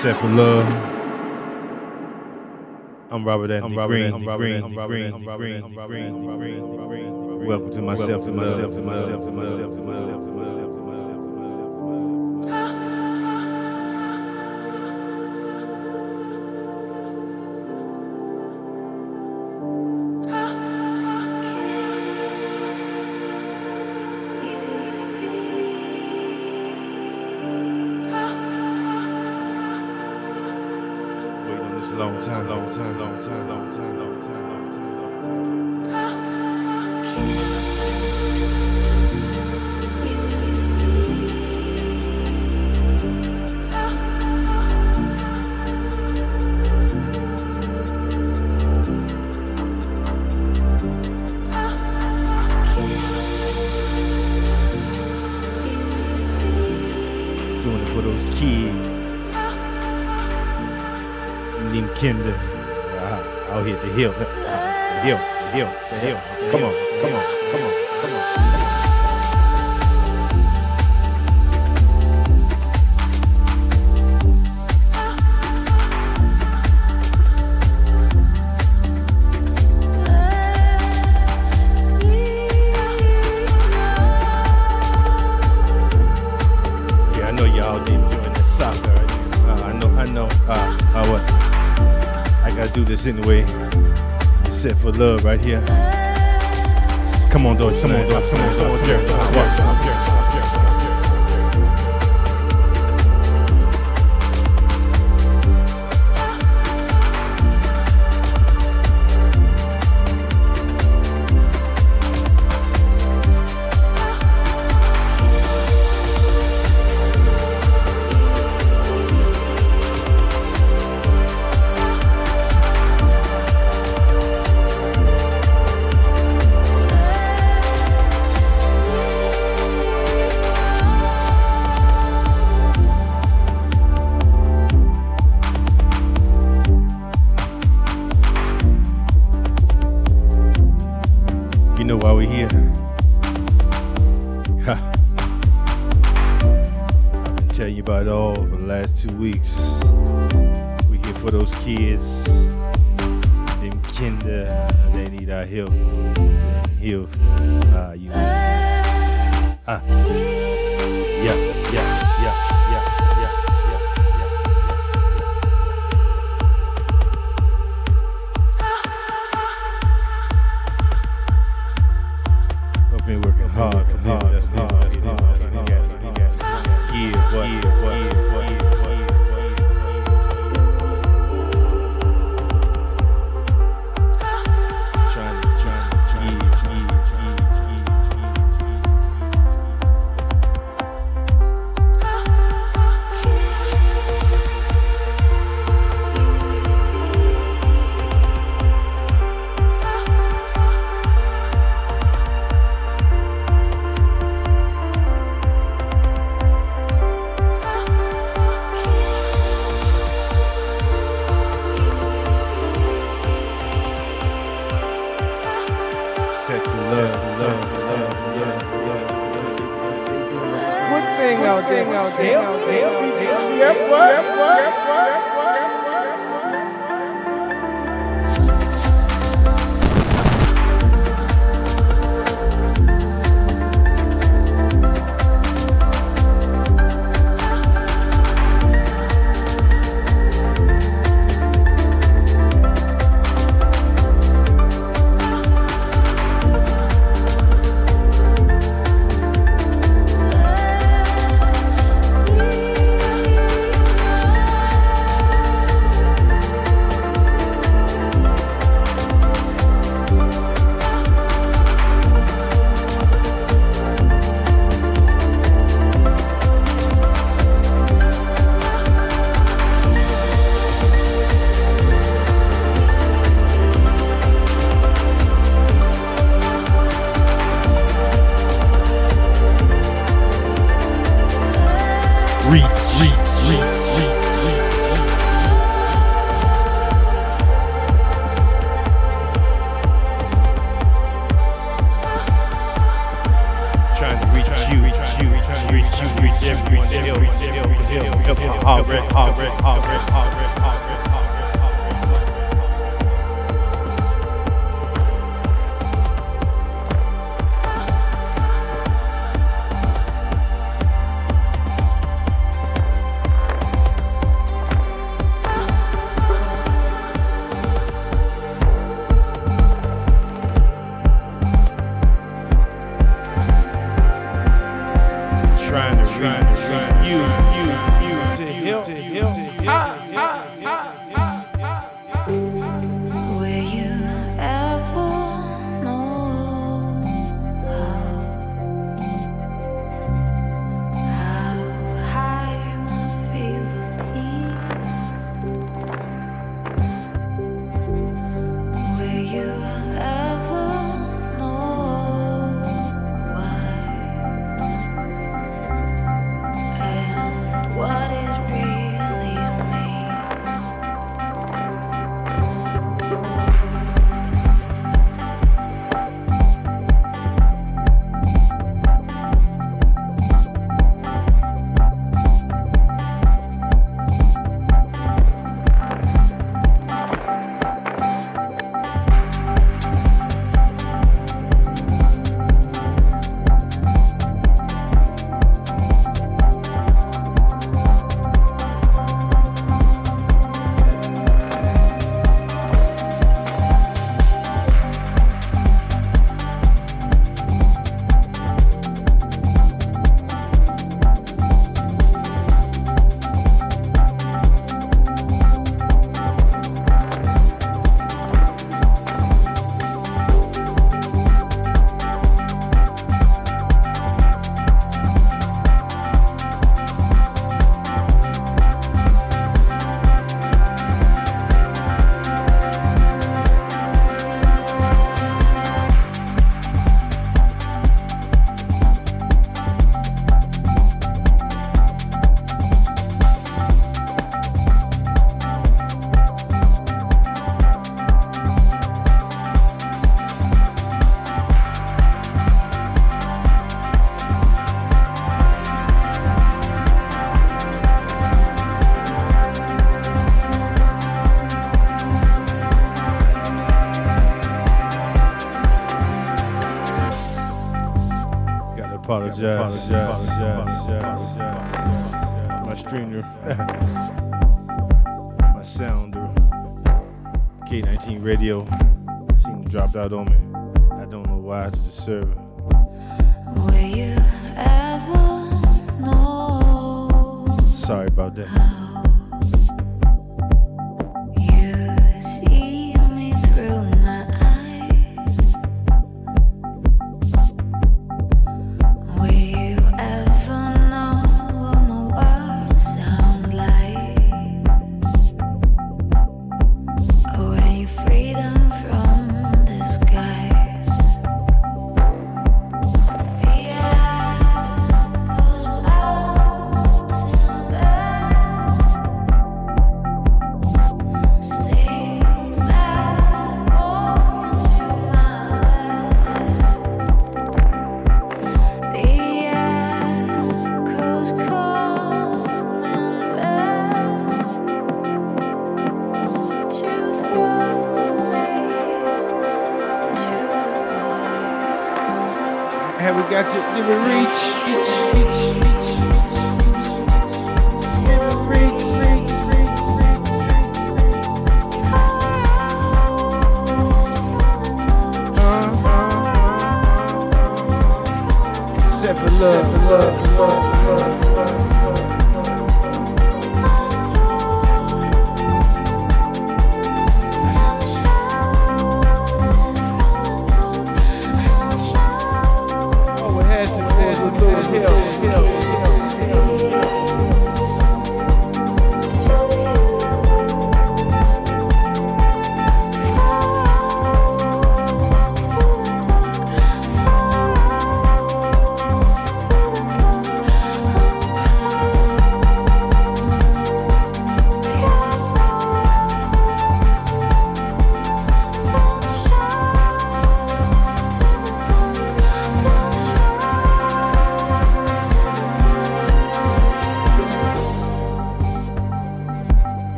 Set for love. I'm Robert Anthony I'm Robert Green. I'm Robert Anthony Green. I'm Robert Anthony Green. Welcome to myself, to myself, to myself, to myself, to myself.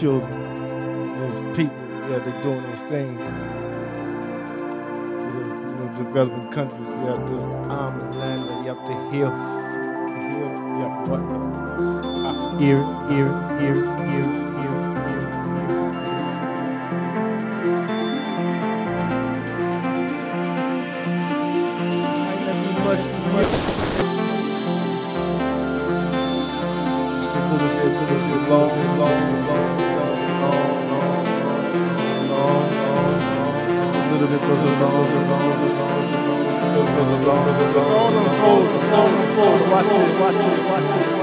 就 watch it, watch it, watch it.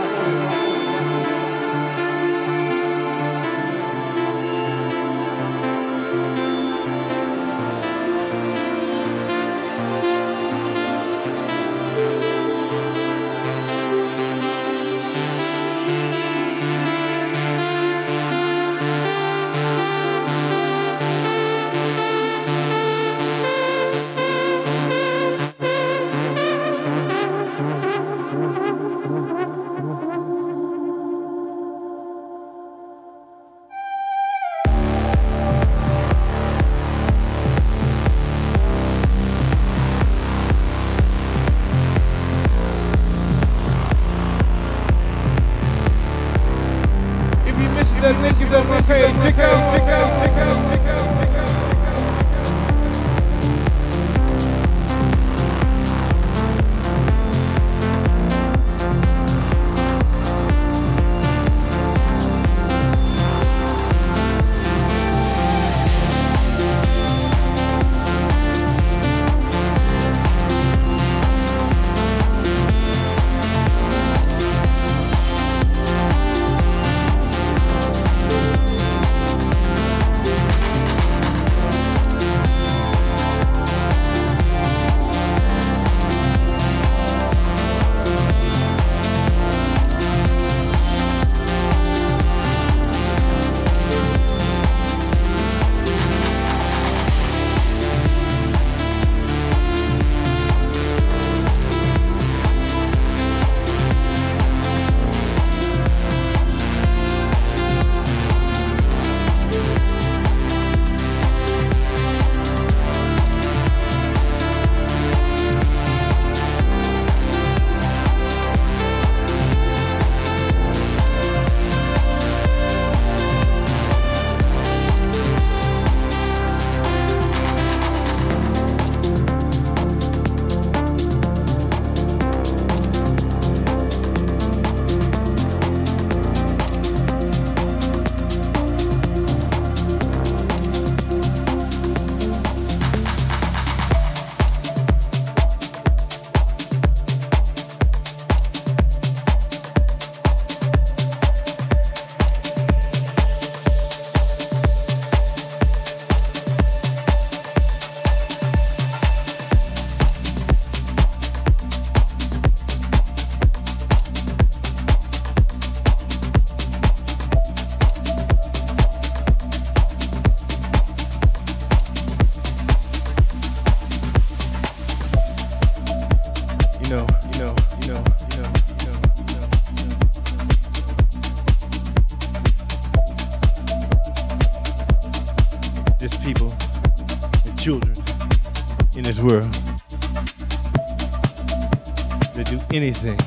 anything.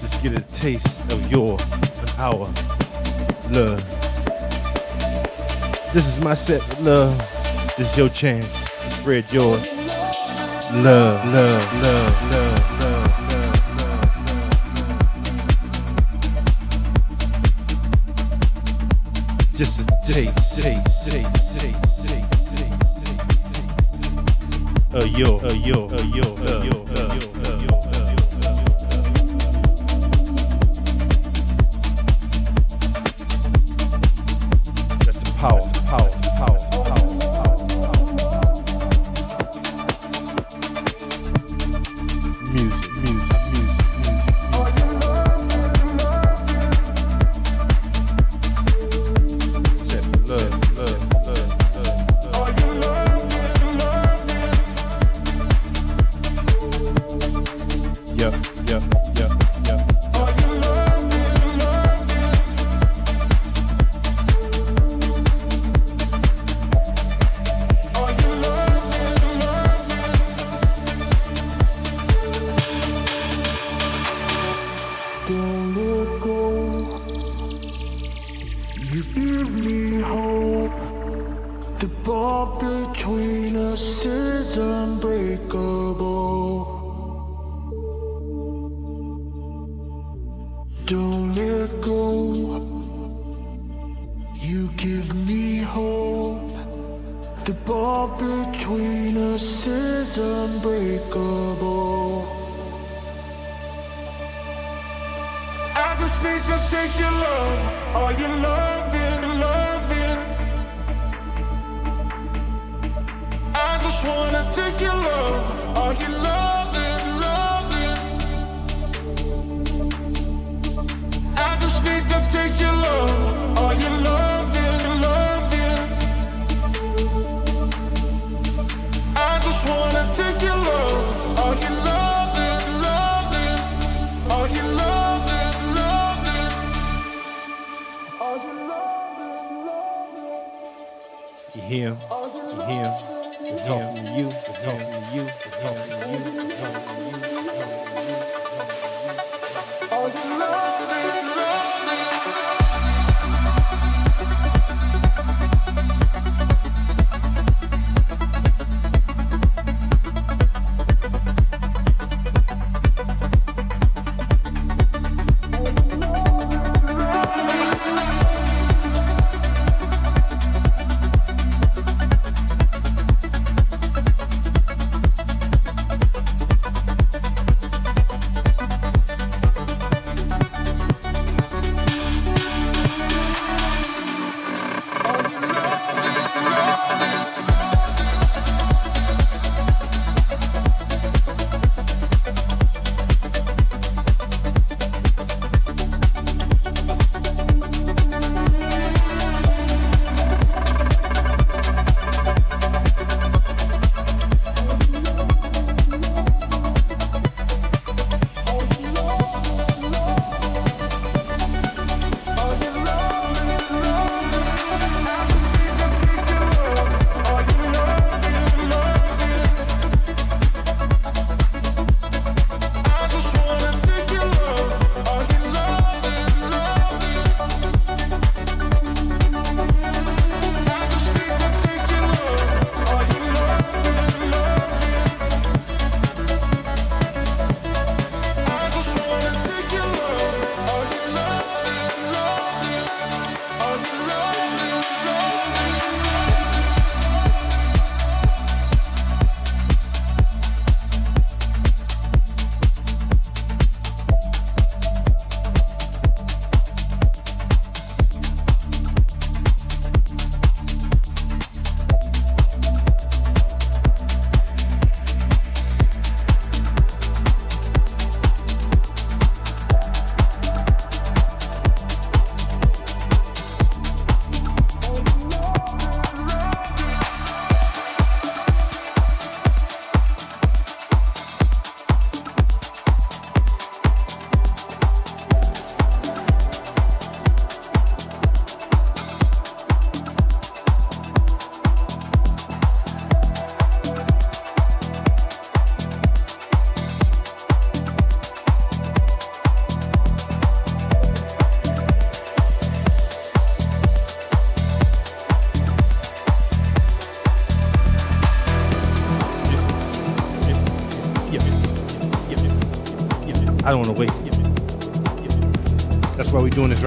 Just get a taste of your power, love. This is my set with love. This is your chance to spread your love, love, love, love.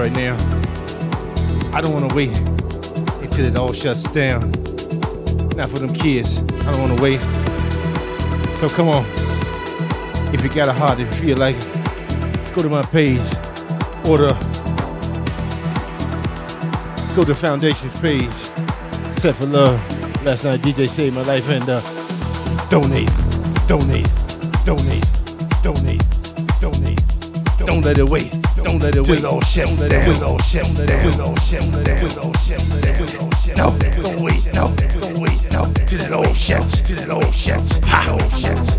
Right now. I don't want to wait until it all shuts down. Not for them kids. I don't want to wait. So come on. If you got a heart, if you feel like it, go to my page. Order. Go to Foundation's page. Set for Love. Last night DJ saved my life and uh, donate, donate, donate, donate, donate. Don't let it wait. Don't let it wait. All down. Don't let it wait. All shuts down. All shuts down. All shuts down. No, don't wait. No, don't wait. No, till it all shuts. Till it all shuts. Ha, all shuts.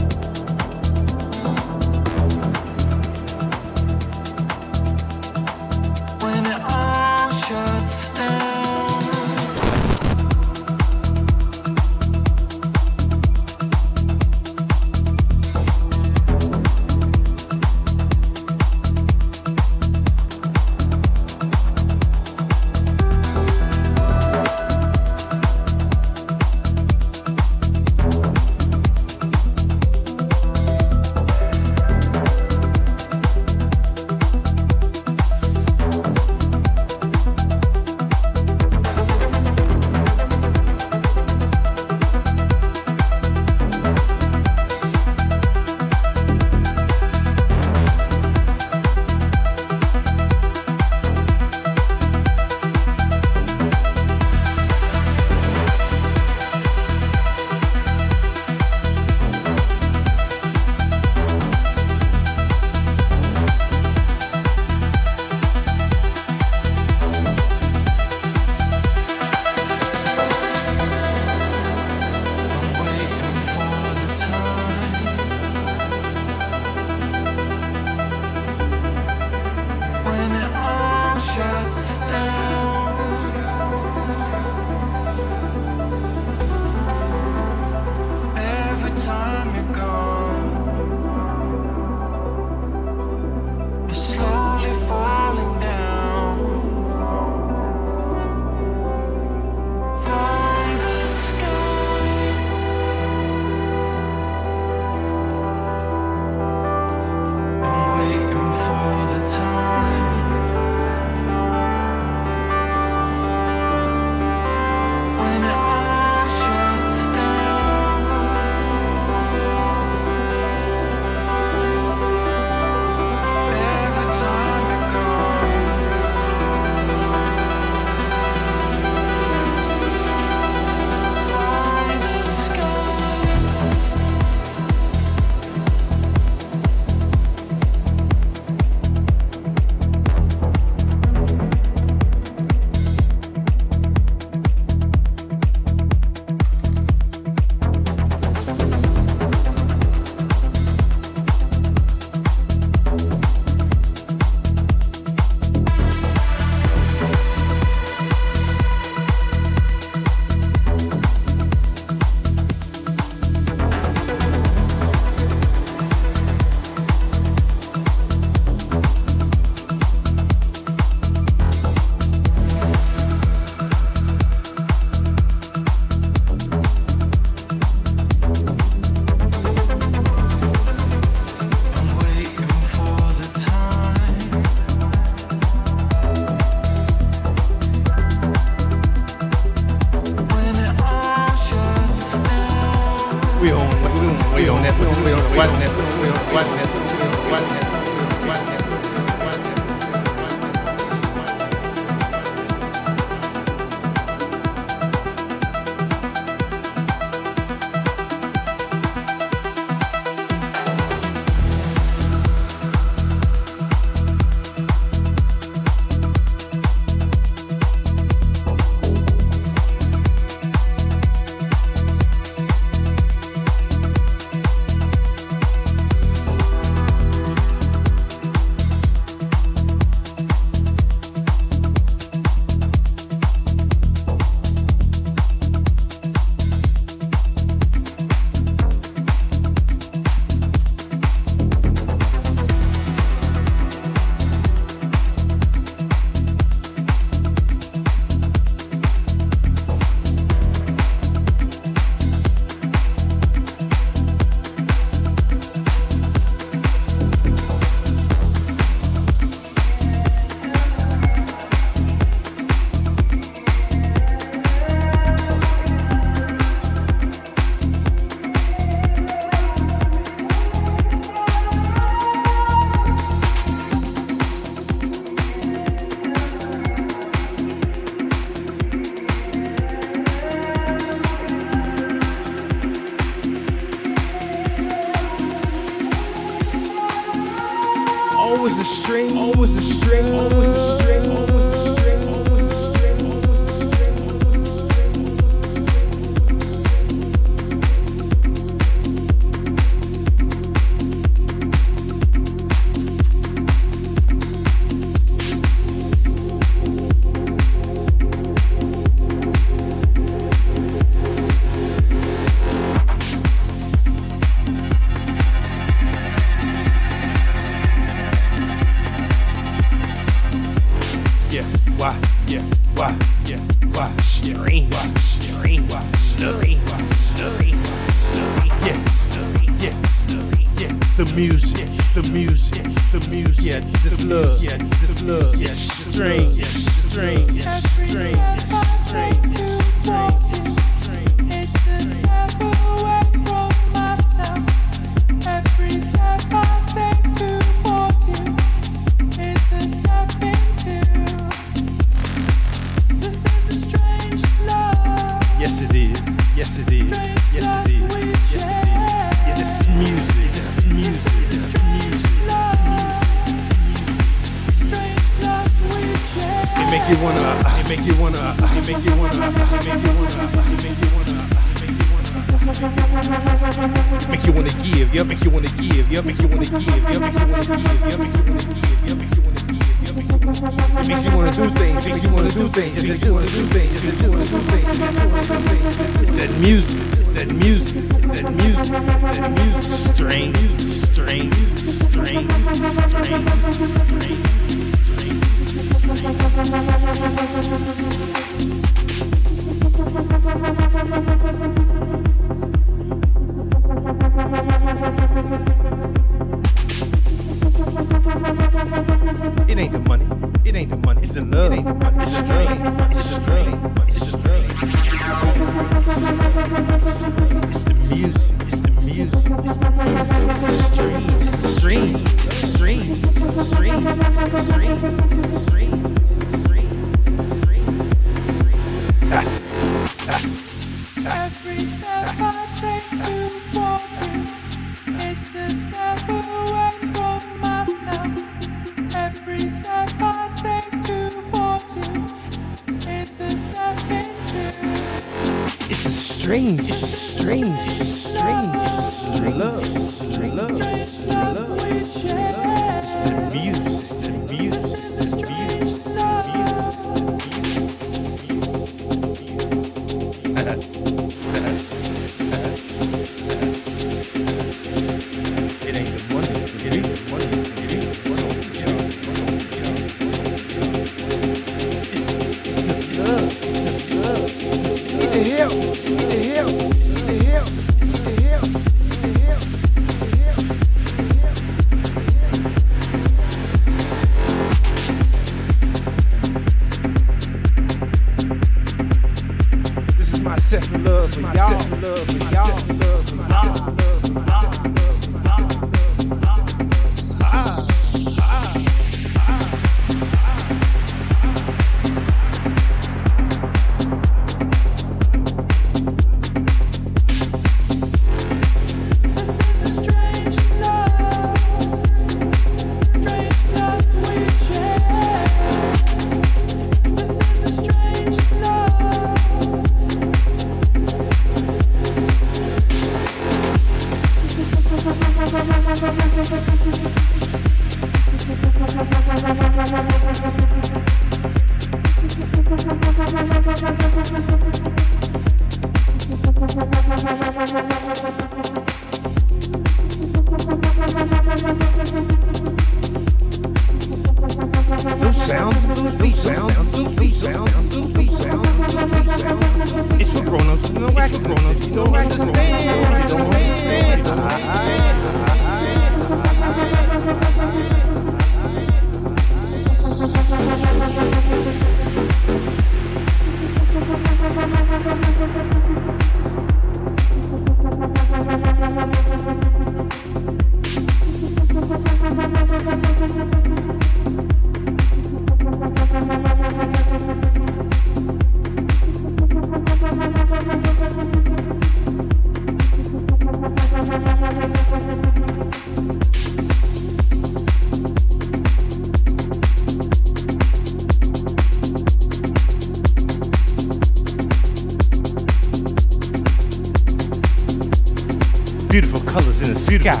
Circa,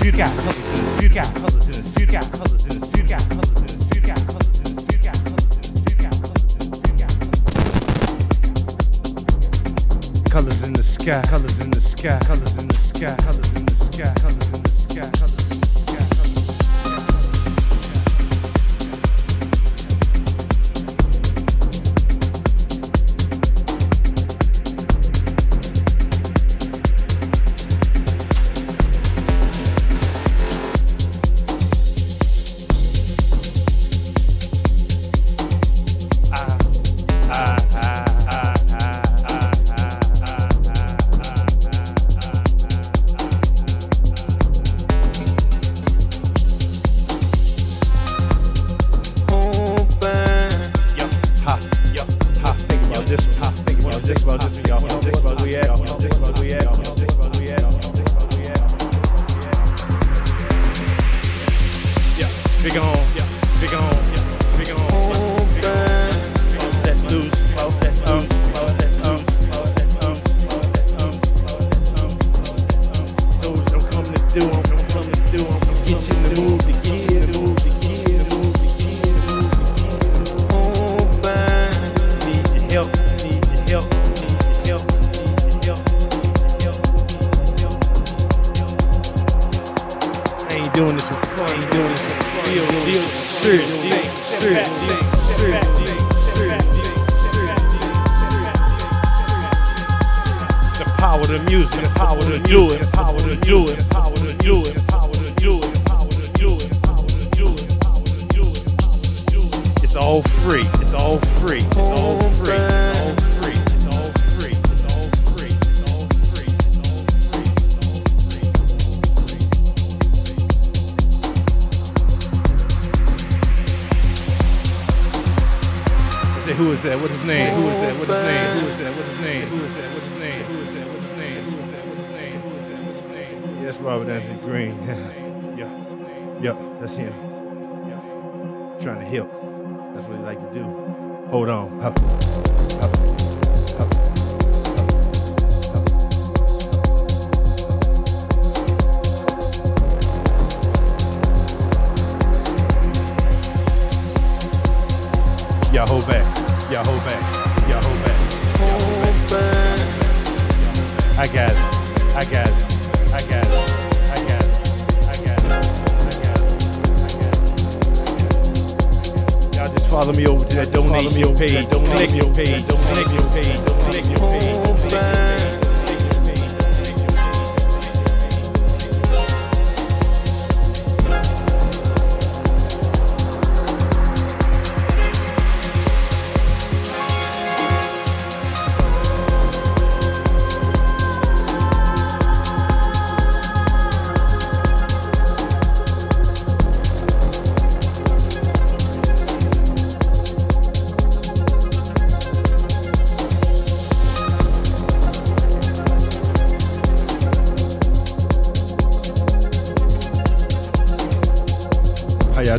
circa, circa.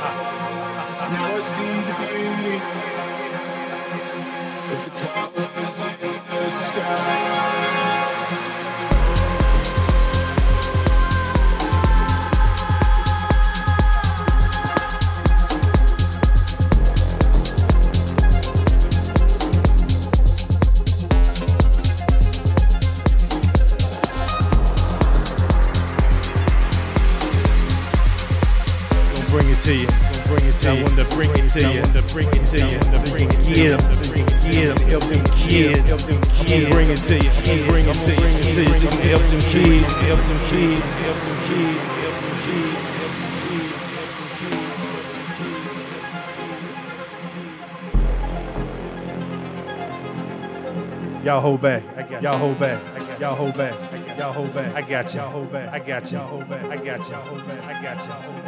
Now I see the beauty of the color. help them kids. I'm bring it to you. I'm bring it to you. I'm gonna help them kids. Help them kids. Help them kids. Help them kids. Y'all hold back. I got y'all hold back. I got y'all hold back. I got y'all hold back. I got y'all hold back. I got y'all hold back. I got y'all hold back. I got y'all hold back. I got y'all hold back.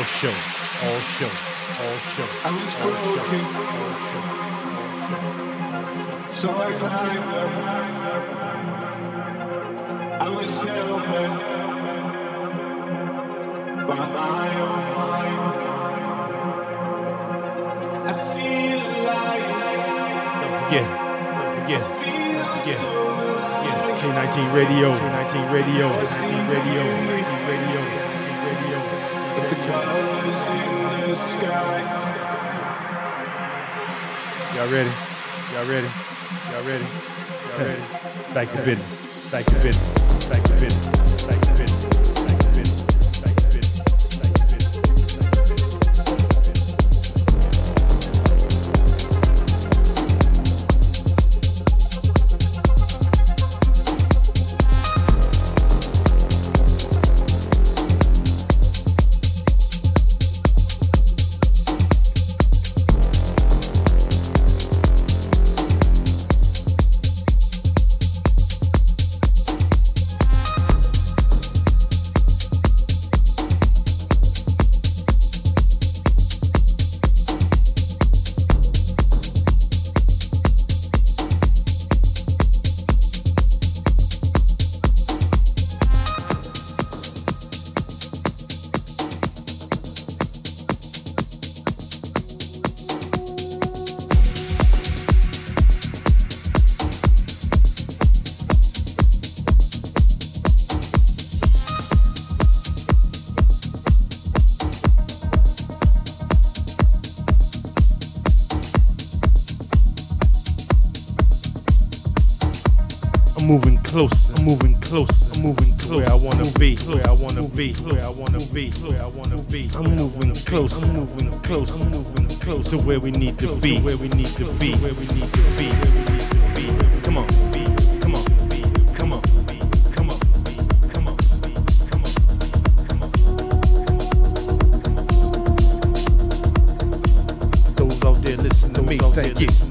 All show, all show, all show. I was broken, so I climbed up. I was held back by my own mind. I feel alive. Don't forget, don't forget, I feel forget. so yeah. alive. K19 Radio, K19 Radio, K19 Radio, K19 Radio, K19 Radio. The colors in the sky. Y'all ready? Y'all ready? Y'all ready? Y'all ready? Back to business. Back to business. Back to business. Back to business. Moving closer. I'm moving closer. Where I wanna be. Where I wanna be. Where I wanna be. Where I wanna be. I'm moving close. I'm moving close. I'm moving close to where we need to be. Where we need to be. Where we need to be. Where we need to be. Come on. Come on. Come on. Come on. Come on. Come on. Come on. Those out there listen to me. Thank you.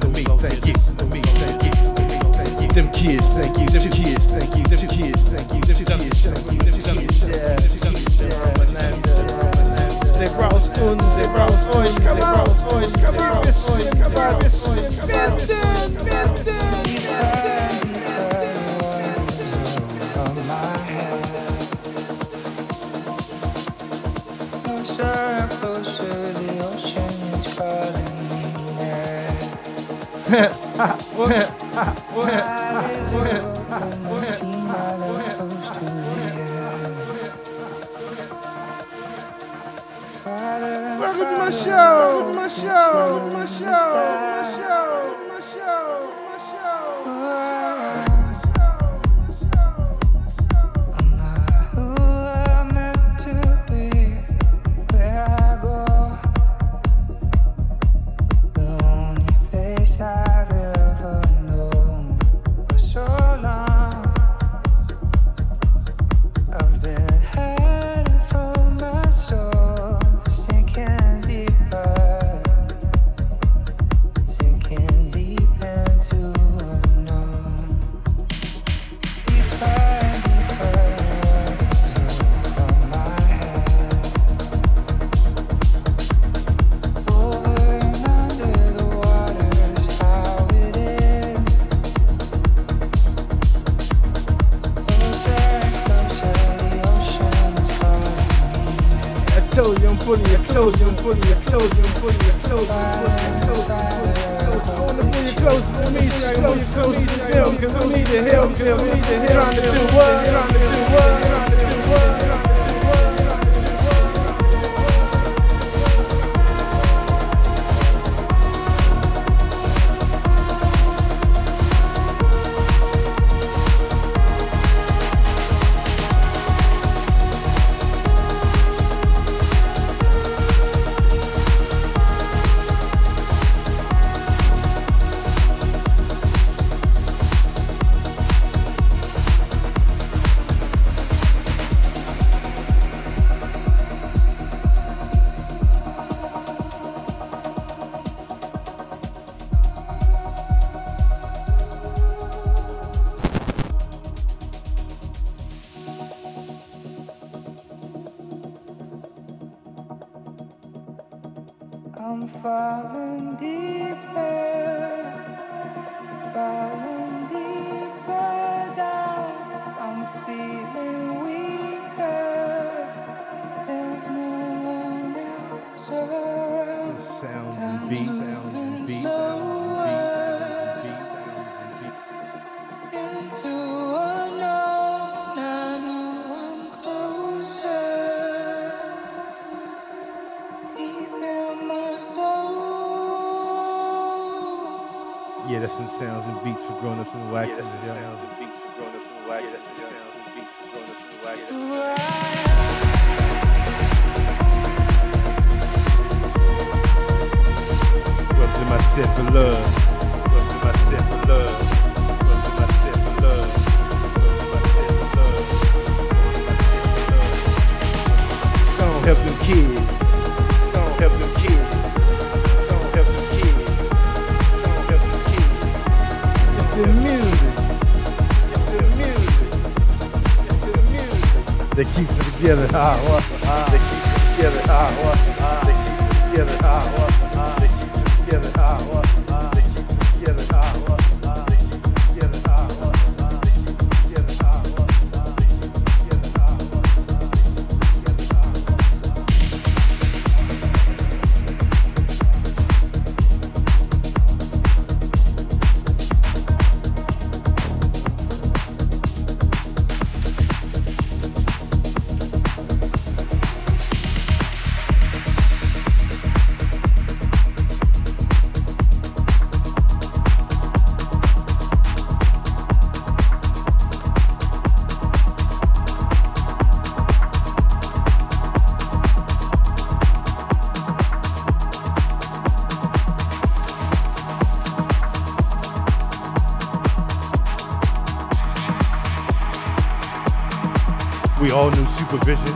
sounds and beats for grown ups and wax. Yeah, the yeah. sounds and beats for wax. Yeah, sounds and beats for wax. For love. Ah, well. тут весь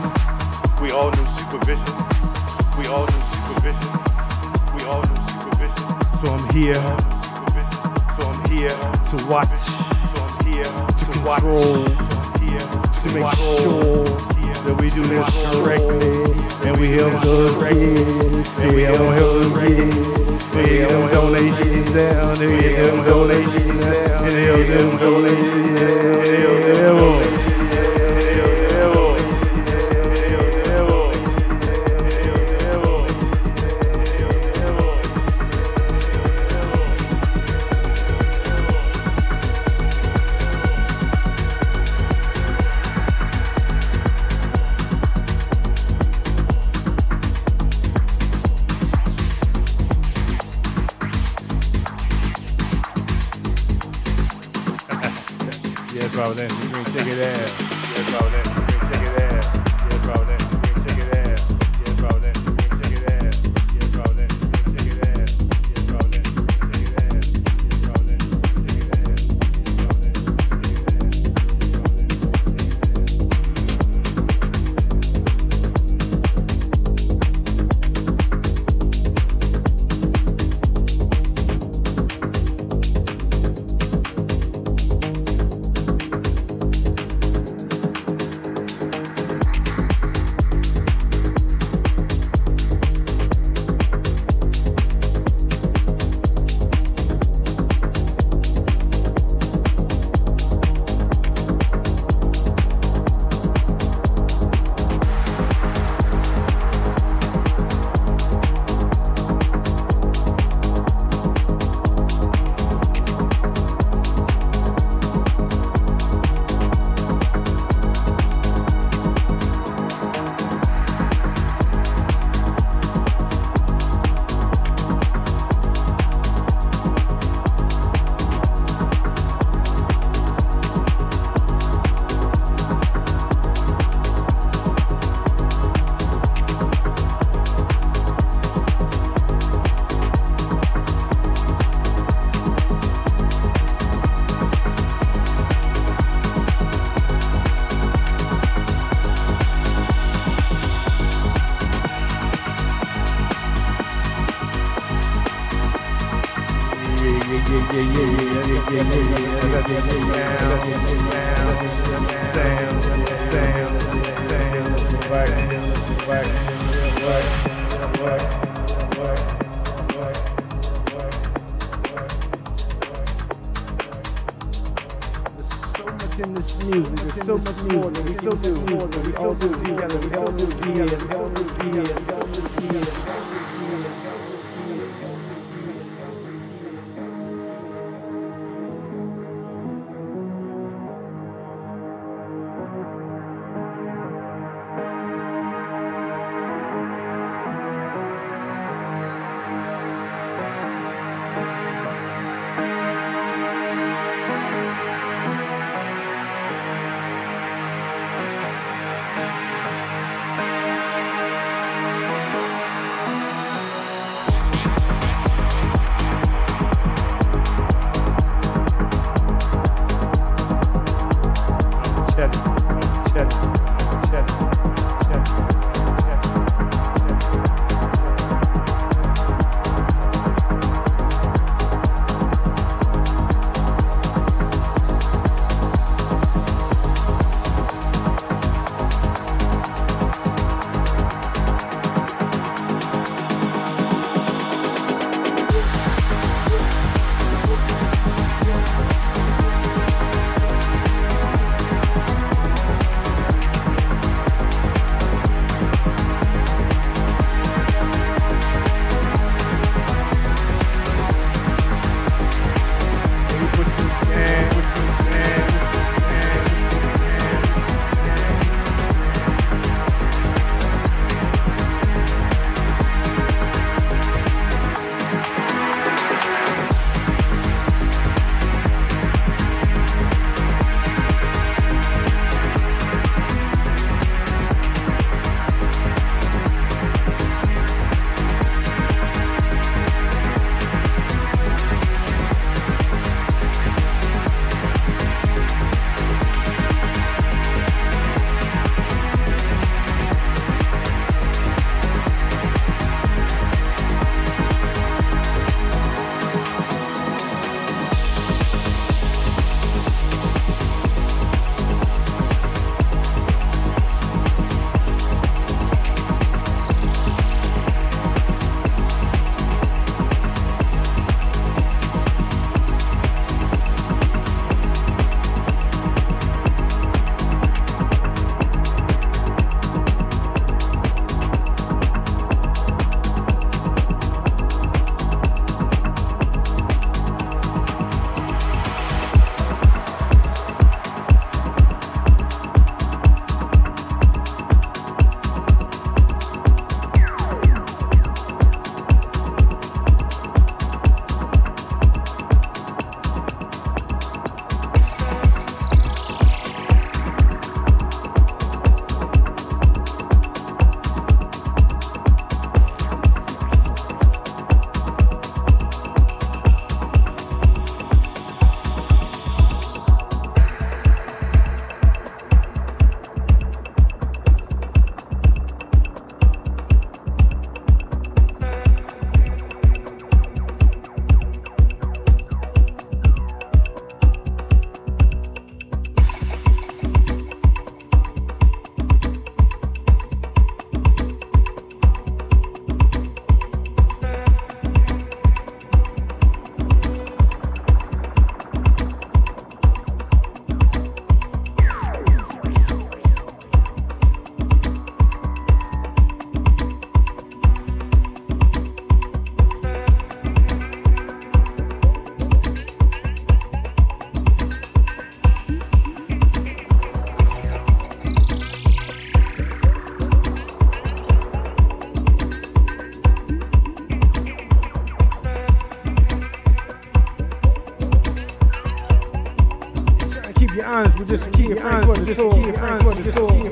just keep your friends for the soul.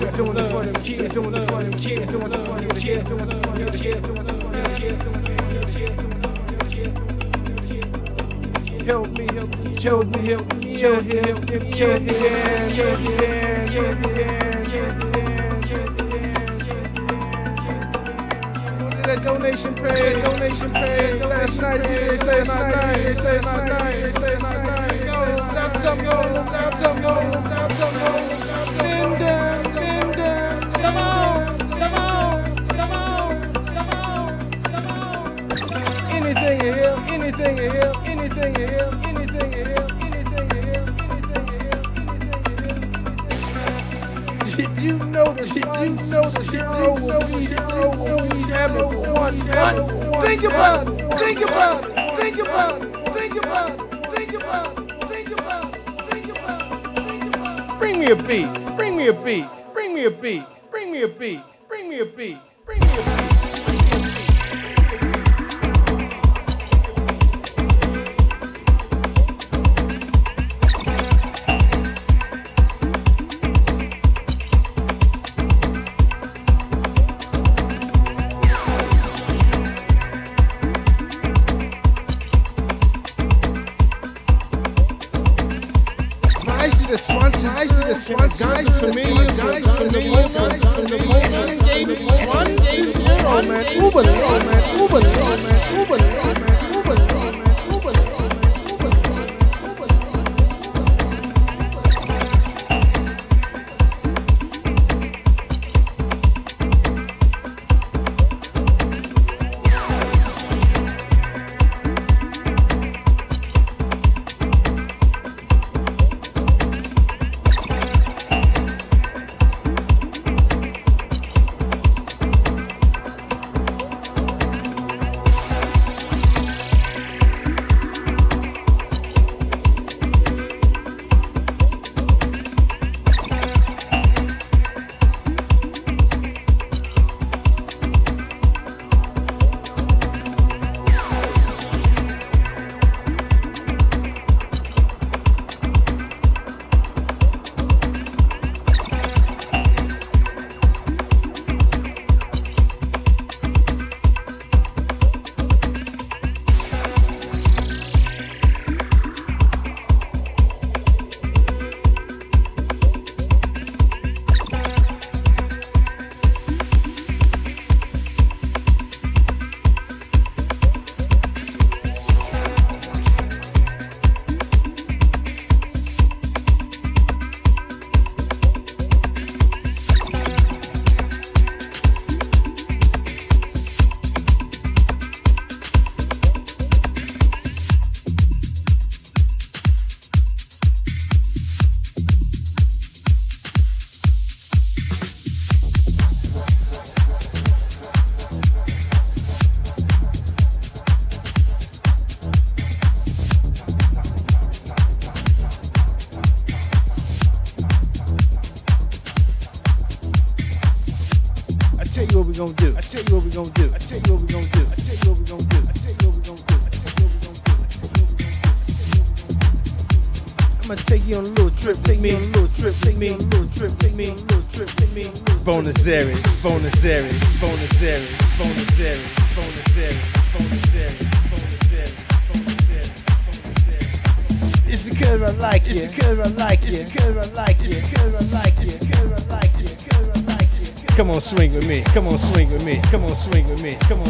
Love. That's that set doing it for them kids. Doing it for them kids. Doing it for them kids. Doing it for them kids. Doing it for them kids. Help me, help me, help me, help me, help me, help me, help me, help me, help me, that donation page, donation page. Last night, they say my night, say my night, say my night. Go, stop some, go, stop some, go, stop some, go. anything you hear, anything you hear, anything you hear, anything you anything anything you you know the you know the? Think about it, think about it, think about it, think about it, think about it, think about it, think about it, think about it. Bring me a beat, bring me a beat. Bonus bonus bonus bonus bonus bonus bonus Buenos Aires. It's because I like you. It's because I like you. It's because I like you. It's because I like you. It's because I like you. It's because I like you. Come on, swing with me. Come on, swing with me. Come on, swing with me. Come on,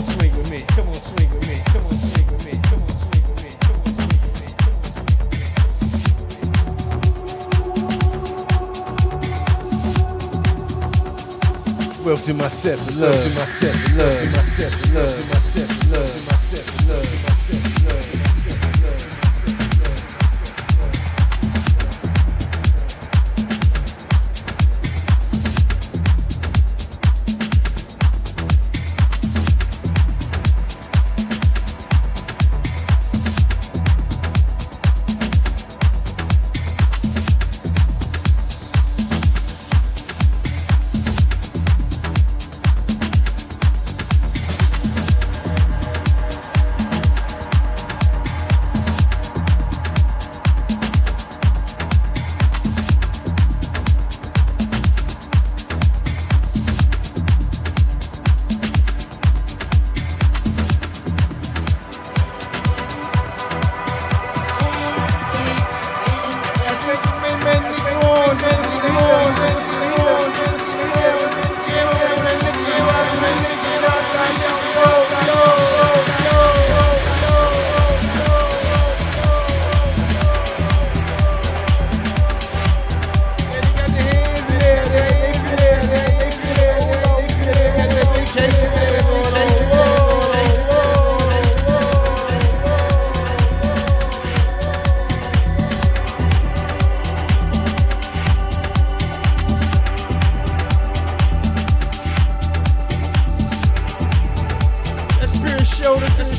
accept the love.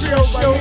show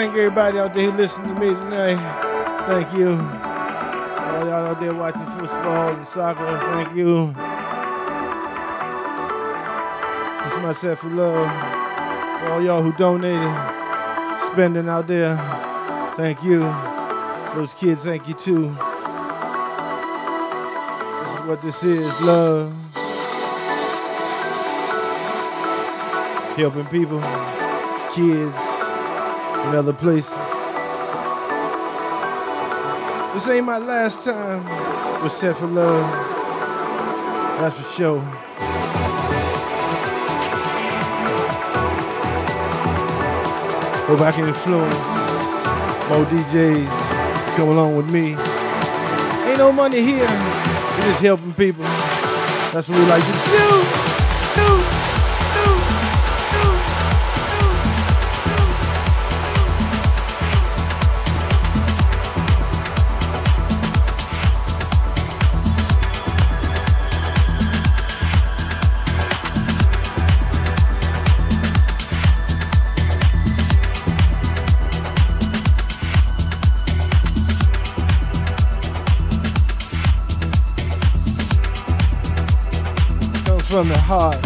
thank everybody out there who listened to me tonight. Thank you. All y'all out there watching football and soccer, thank you. This is my set for love. For all y'all who donated, spending out there, thank you. Those kids, thank you too. This is what this is, love. Helping people, kids, in other places. This ain't my last time with Set for Love. That's for sure. Hope I can influence more DJs come along with me. Ain't no money here. We're just helping people. That's what we like to do, Comes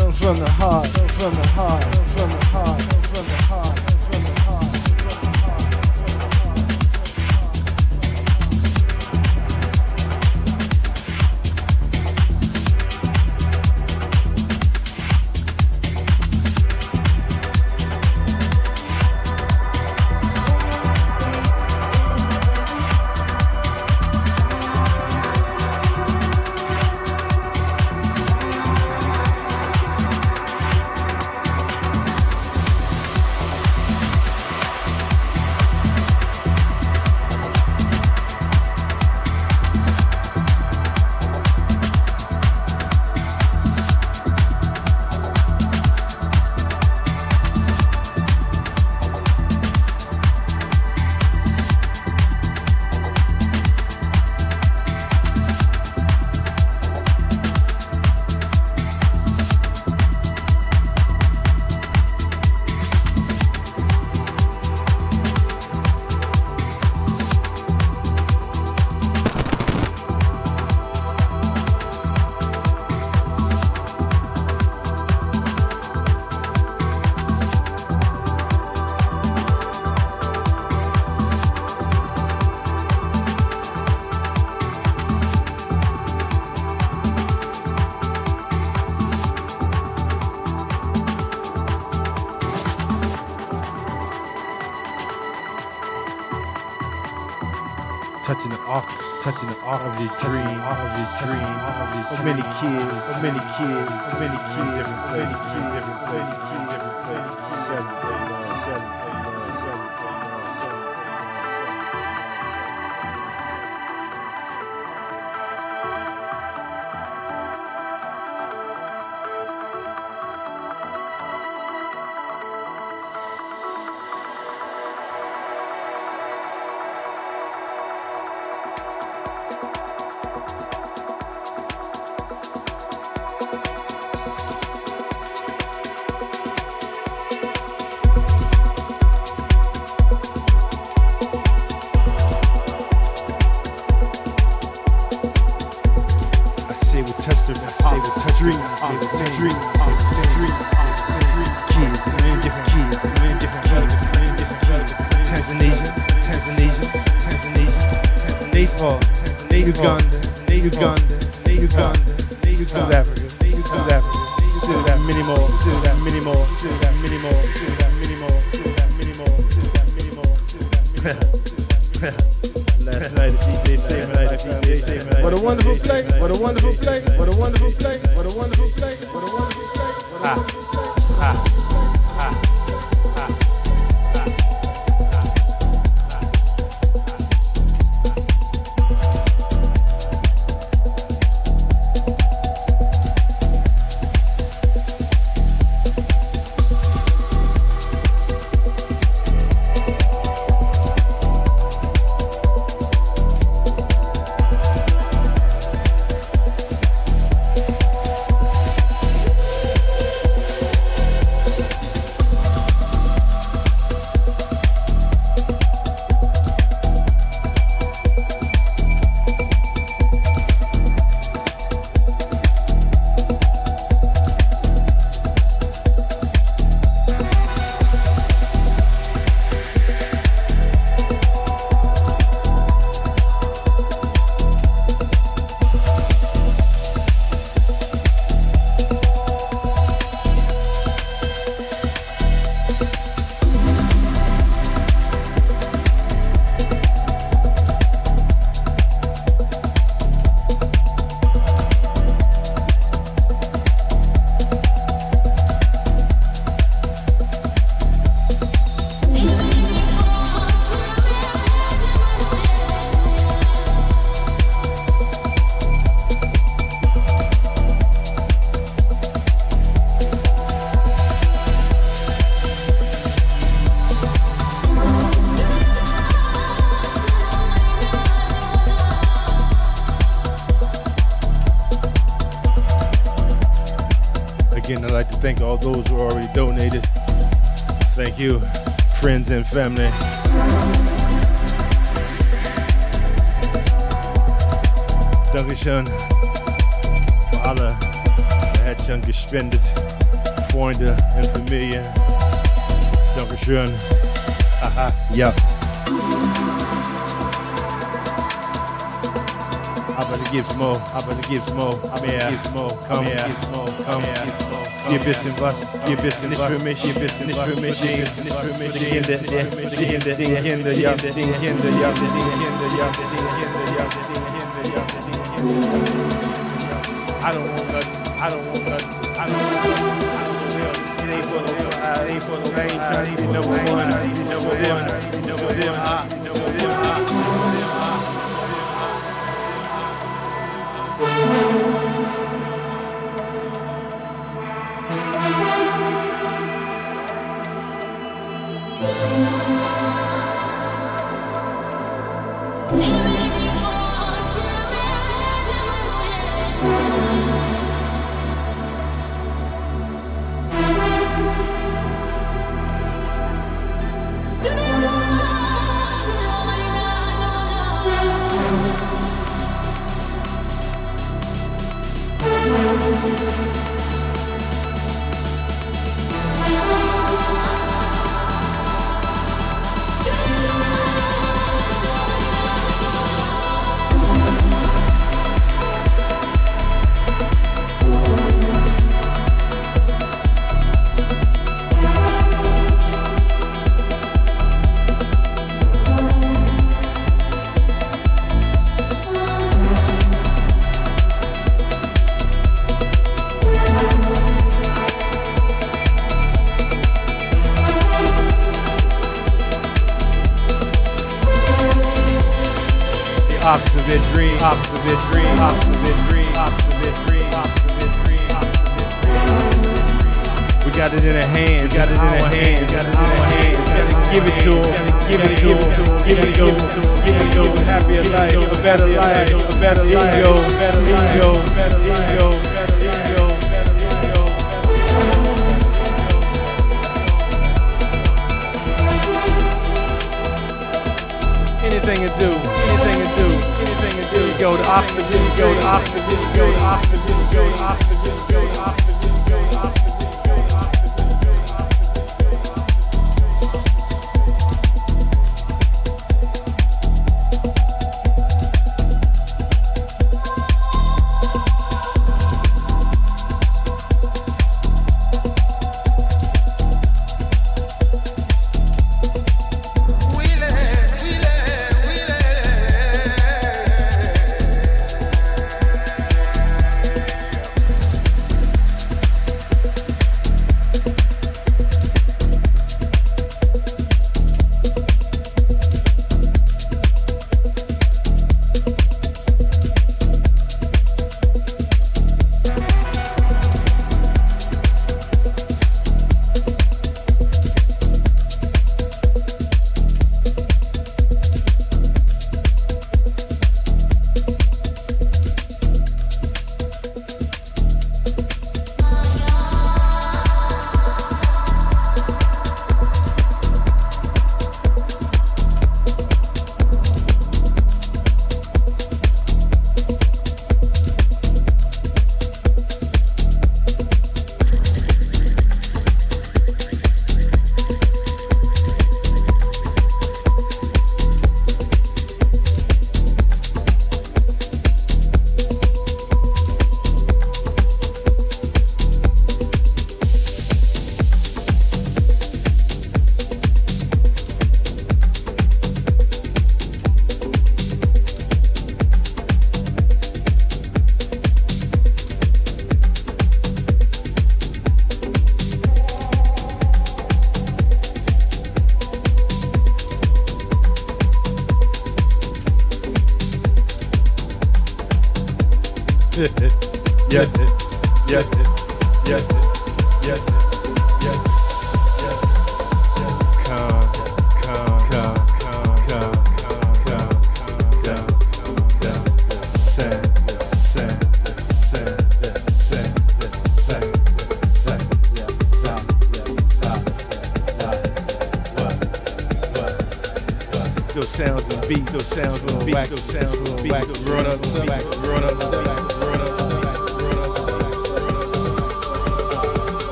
Many kids, many kids, many kids, many kids, all those who already donated. Thank you, friends and family. Dankeschön für alle, der hat schon gespendet. Freunde und Familie. Dankeschön. Haha, ja. Aber da gibt's more, aber da gibt's more, aber da gibt's more, komm her, komm her. Hier bisschen was, hier bisschen nicht für mich, hier bisschen nicht für mich, nicht für mich, die Kinder, die Kinder, die Kinder, die Kinder, ja, die Kinder, ja, die Kinder, ja, die Kinder, ja, die Kinder, ja, die Kinder, ja, die Kinder. I don't want nothing, I don't want nothing, I don't want nothing, I don't want nothing. It ain't for the, it ain't for the, I ain't trying to know what one, I even know what them, I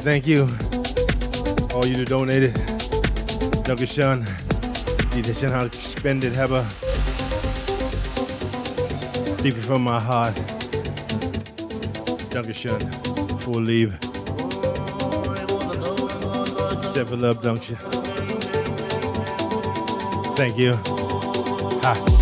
Again, thank you. All you that donated. Dankeschön. Die das schon halt gespendet haben. Deeply from my heart. Dankeschön. Full leave. Several love, don't you? Thank you. Ha.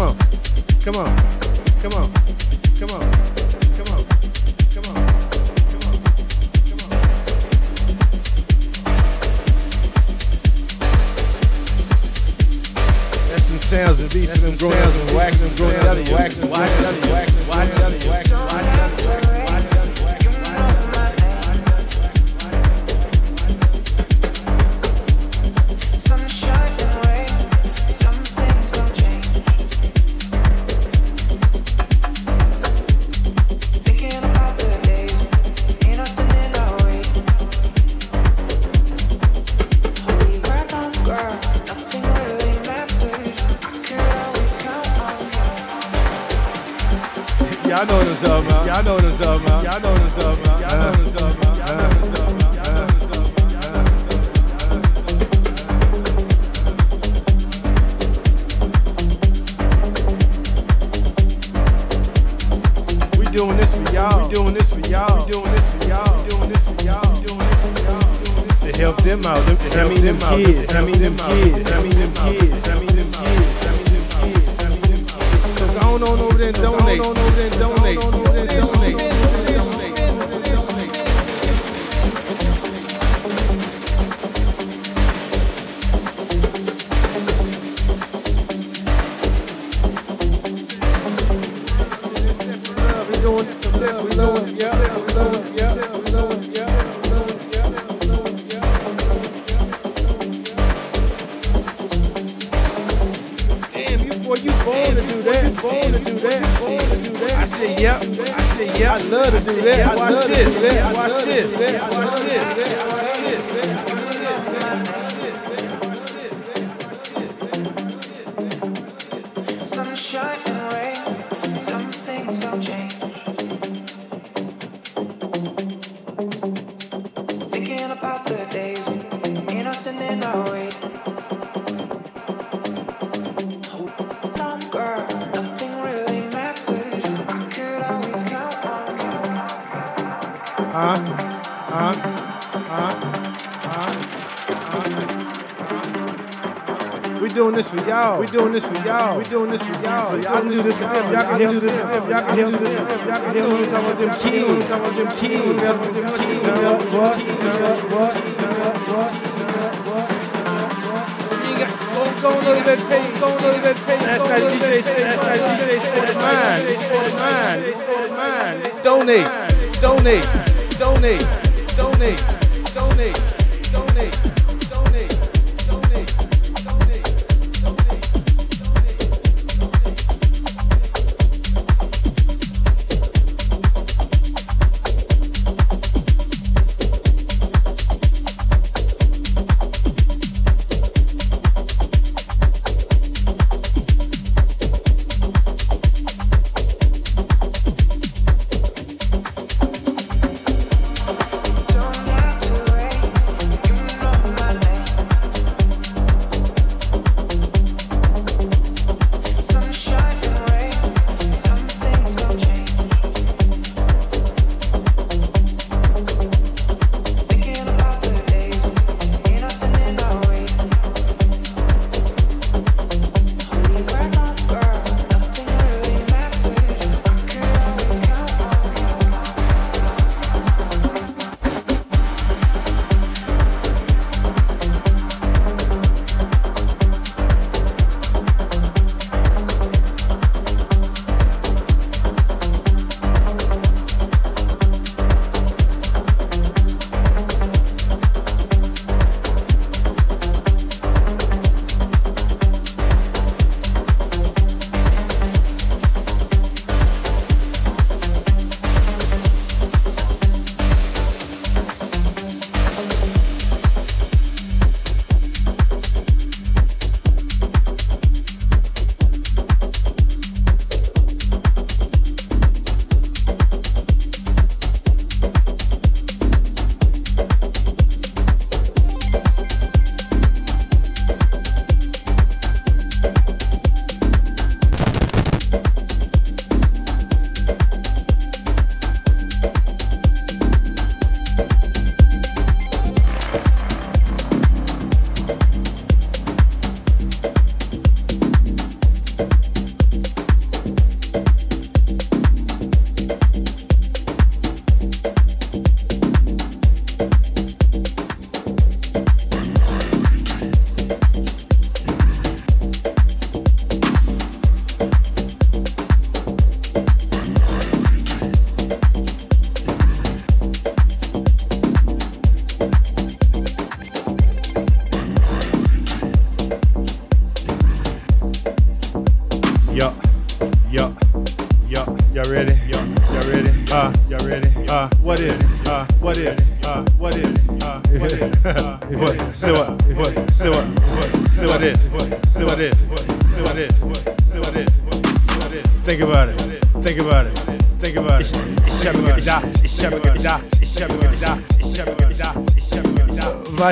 Come on, come on, come on, come on, come on, come on. Sounds and beats them growing up and waxing, growing up, waxing, waxing, waxing, waxing.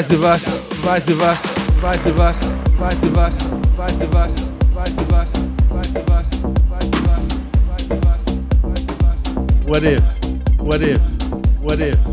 vice versa, vice versa, vice vice of us. vice versa, vice vice versa, vice. What if? What if? What if?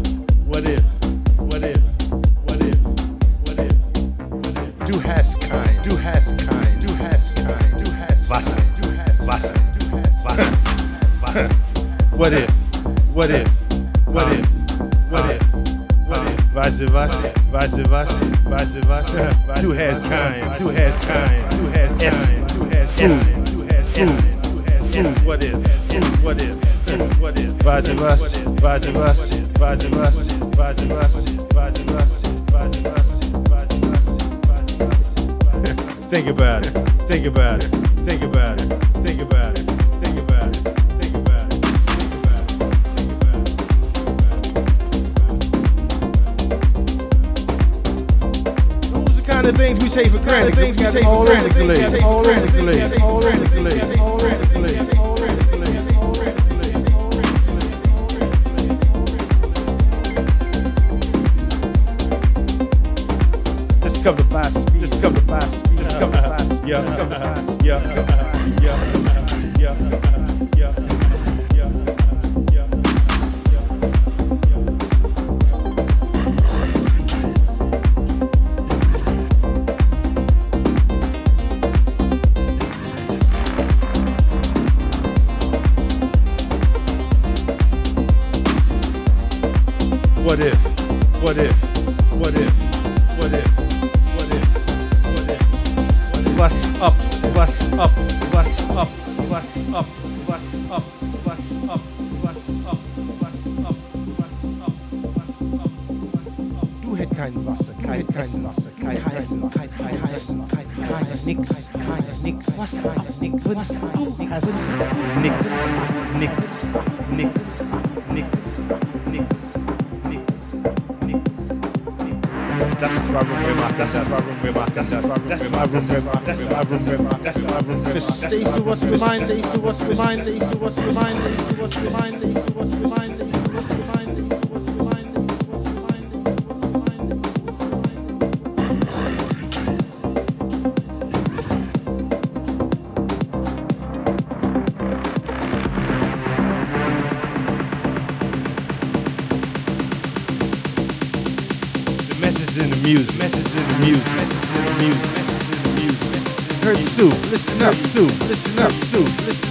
What if? What if? What if? What if? What if? What's up? What's up? What's up? What's up? What's up? What's up? What's up? What's up? What's up? What's up? What's up? Du hätt kein Wasser, kein kein Wasser, kein heißen, kein kein kein kein nix, kein nix. Was up? Nix. Was du nix, nix, nix, nix, nix. Verstehst du, was wir meinen? room, du, was wir meinen? Verstehst du, was wir meinen? Verstehst du, room, wir meinen? soup, listen up, Sue, listen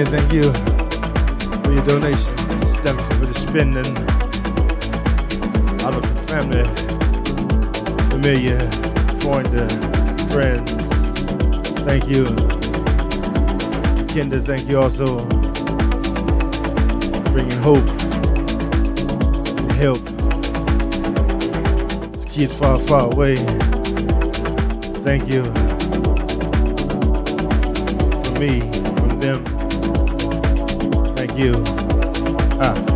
again, thank you for your donations. Thank you for the spending. All of the family, familiar, foreigner, friends. Thank you. Kinder, thank you also. Bringing hope and help. It's kids far, far away. Thank you. For me you. Ah.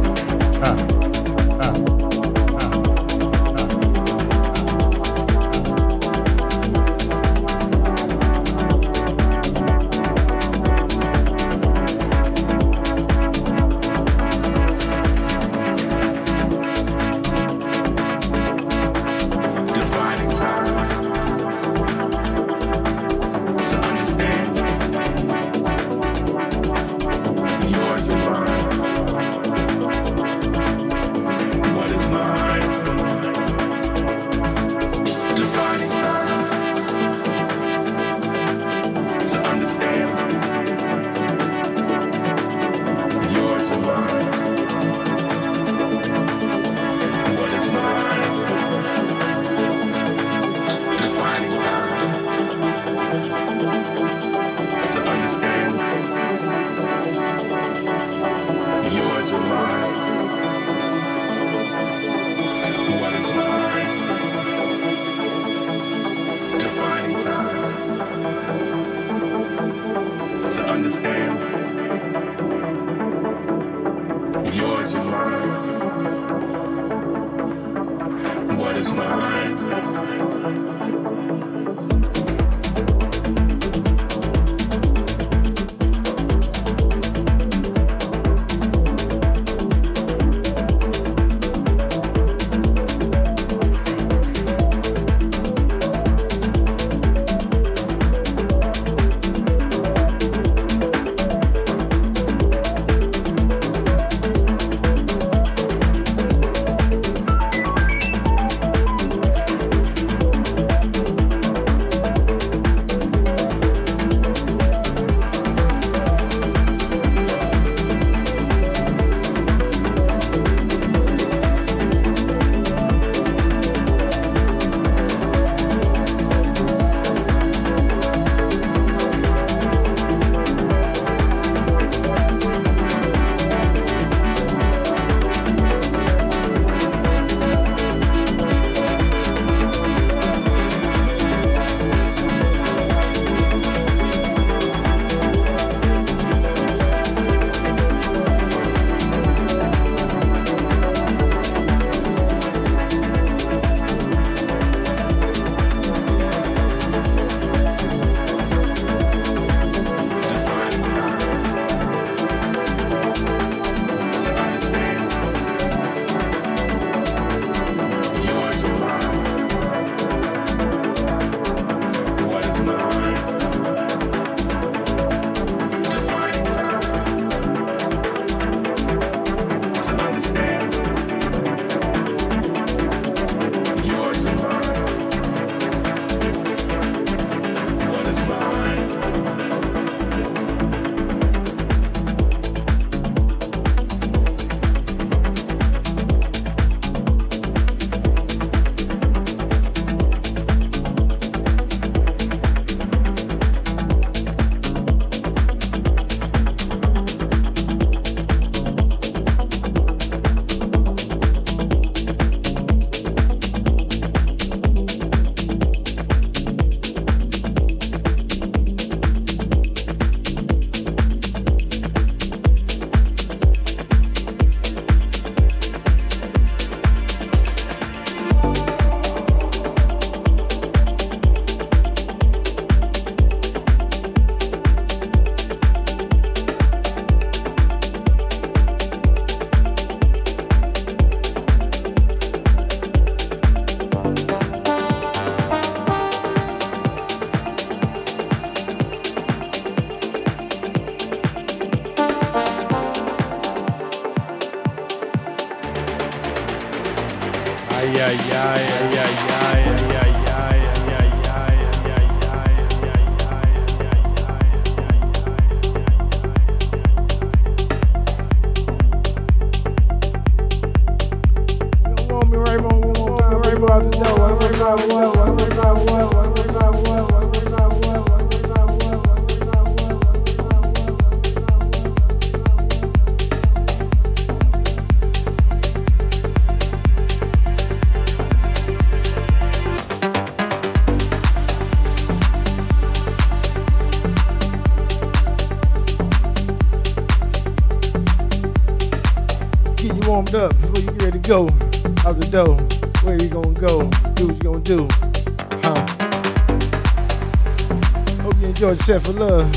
Set for Love.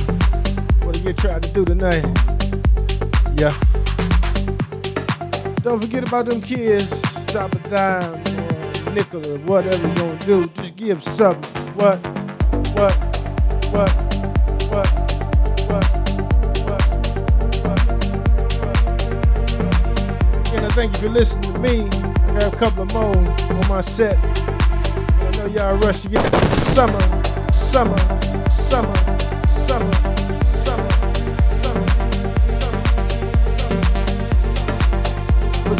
What are you trying to do tonight. Yeah. Don't forget about them kids. Drop a dime or a nickel or whatever you gonna do. Just give something. What? What? What? What? What? What? What? And I thank you for listening to me. I got a couple of more on my set. I know y'all rush to get summer, summer,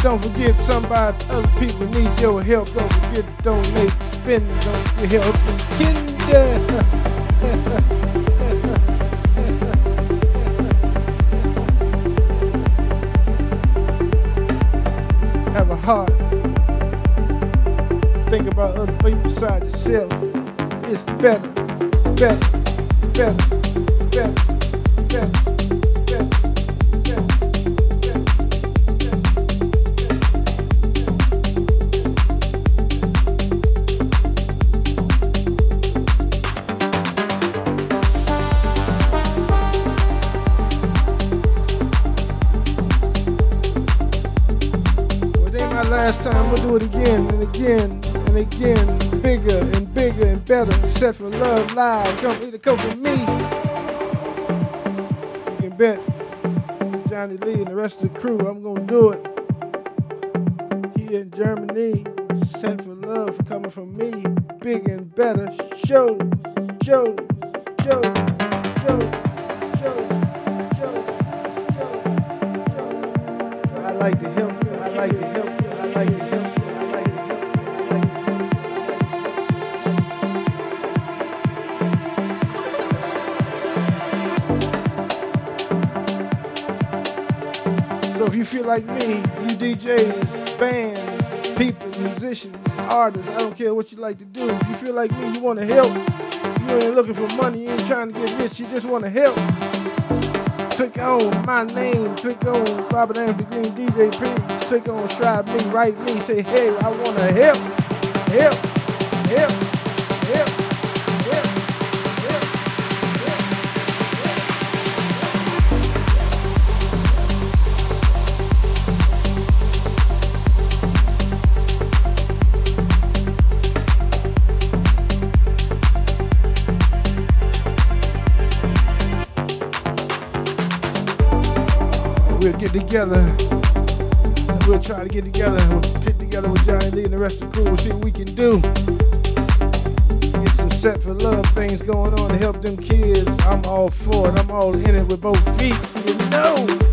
Don't forget somebody, other people need your help. Don't forget to donate, spend, don't forget help kinder. for love live. Come either come for me. My name, click on Robert Anthony Green DJ P, click on Strive Me, write me, say, hey, I help, help, help, together. We'll try to get together. We'll get together with Johnny Lee and the rest of the crew. We'll see what we can do. Get some set for love things going on to help them kids. I'm all for it. I'm all in it with both feet. You know,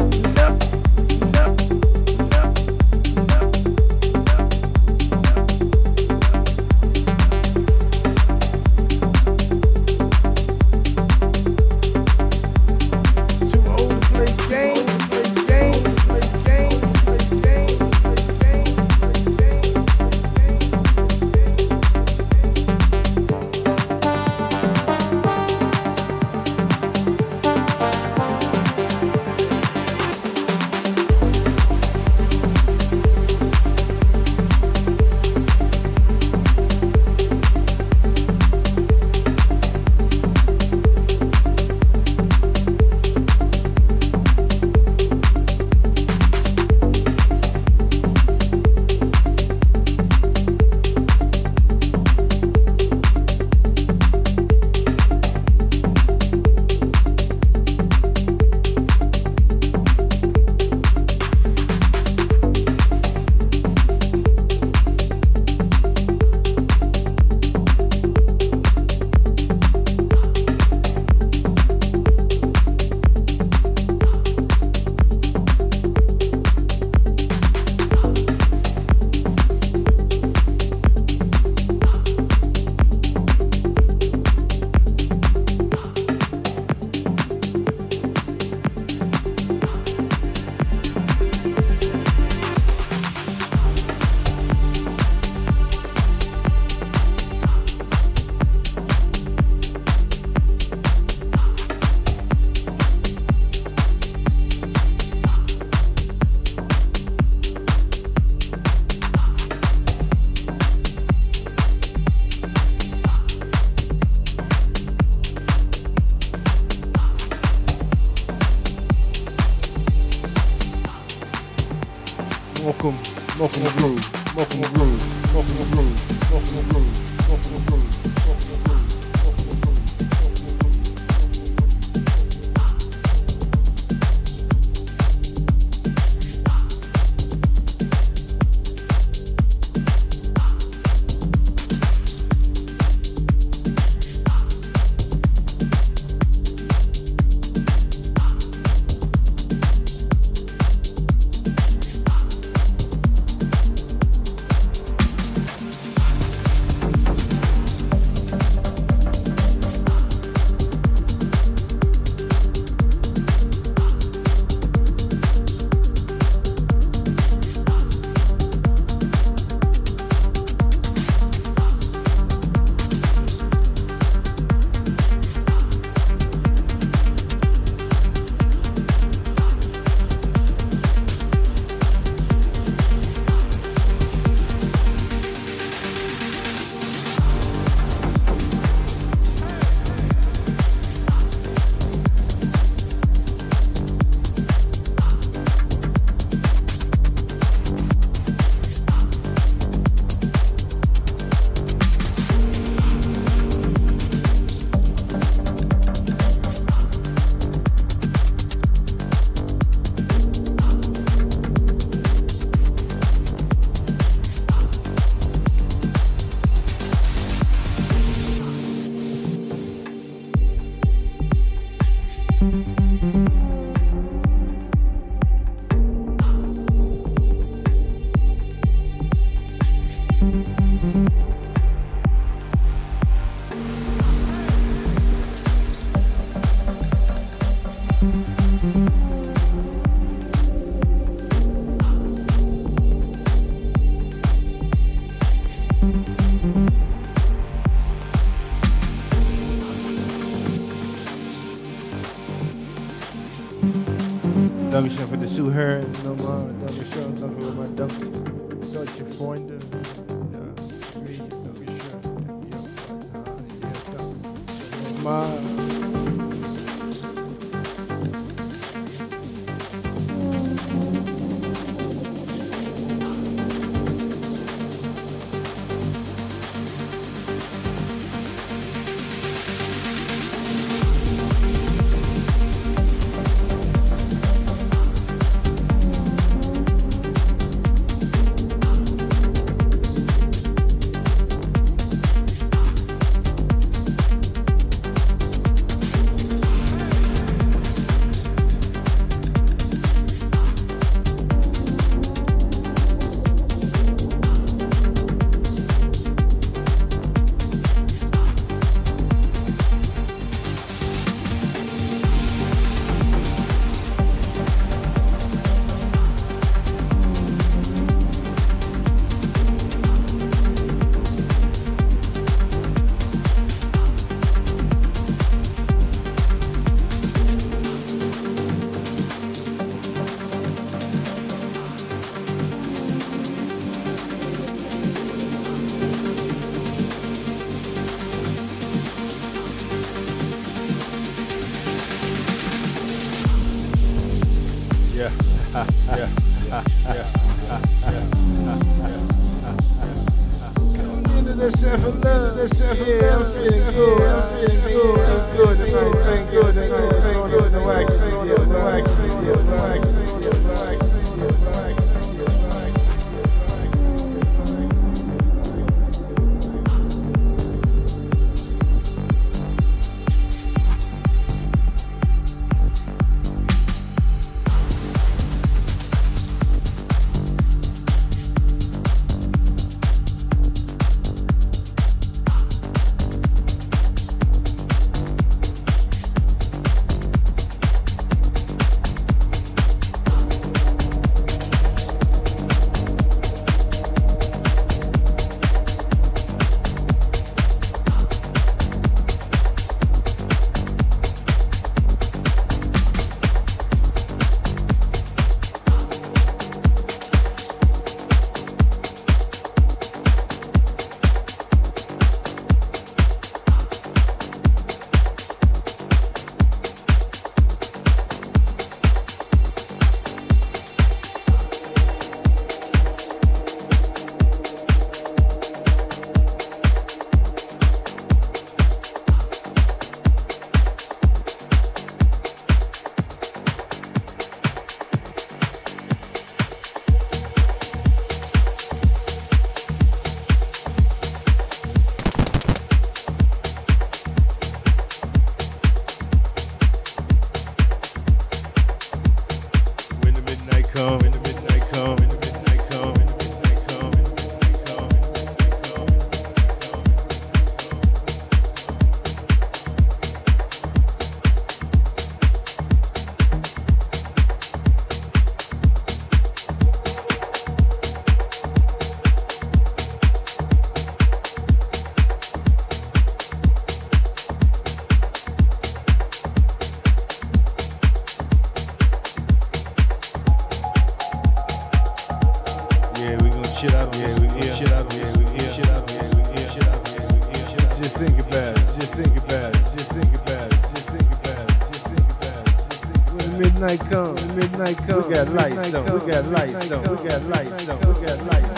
midnight the midnight comes, we got lights though. We got lights though. We got lights though. We got lights though.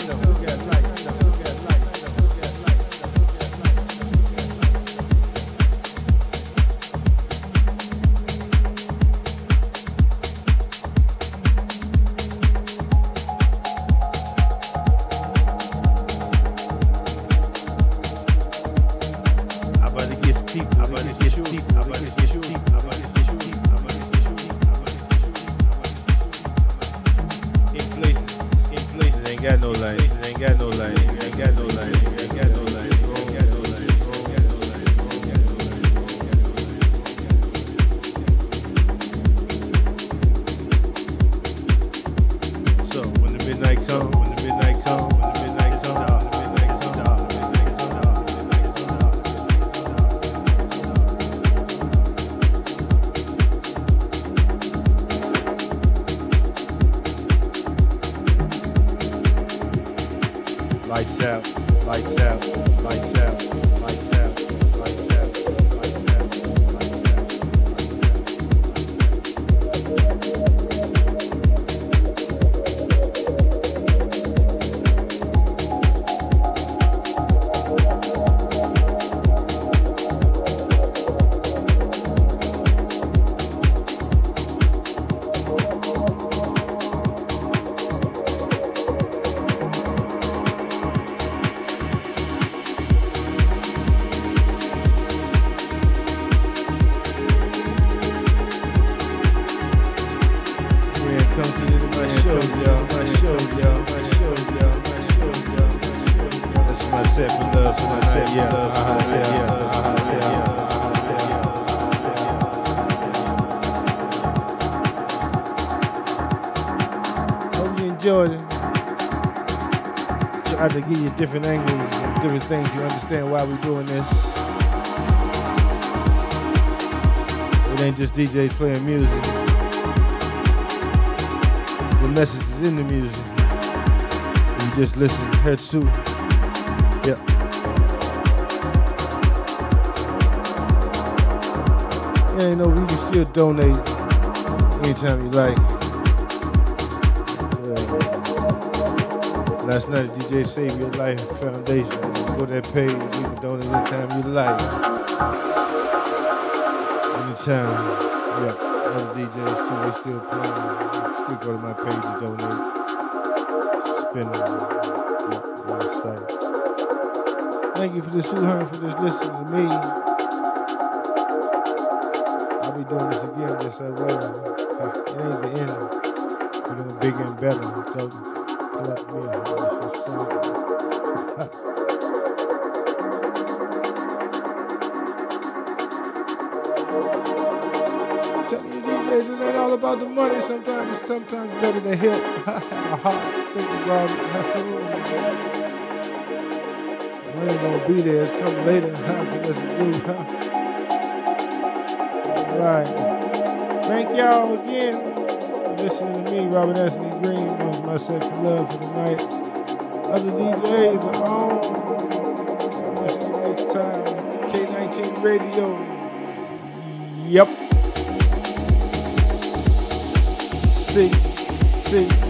Different angles different things. You understand why we're doing this. It ain't just DJs playing music the message is in the music. You just listen, head suit. Yep. Yeah, you know, we can still donate anytime you like. Last night, DJ Save Your Life Foundation. Go to that page, you can donate anytime you like. Anytime. Yep. Other DJs too, they still playing. Still go to my page to donate. Spin on the site. Thank you for this 200 for this listening to me. I'll be doing this again just that way. It ain't the end. We're gonna bigger and better. Don't collect me. It's just simple. Tell you DJs, it ain't all about the money. Sometimes it's sometimes better to help. a heart. Think about it. money gonna be there. It's coming later. Let's do. All right. Thank y'all again listening to me, Robert Anthony Green. Was my for love for the night. Other DJs are on. I'll see you next time. K19 Radio. Yep. See, see.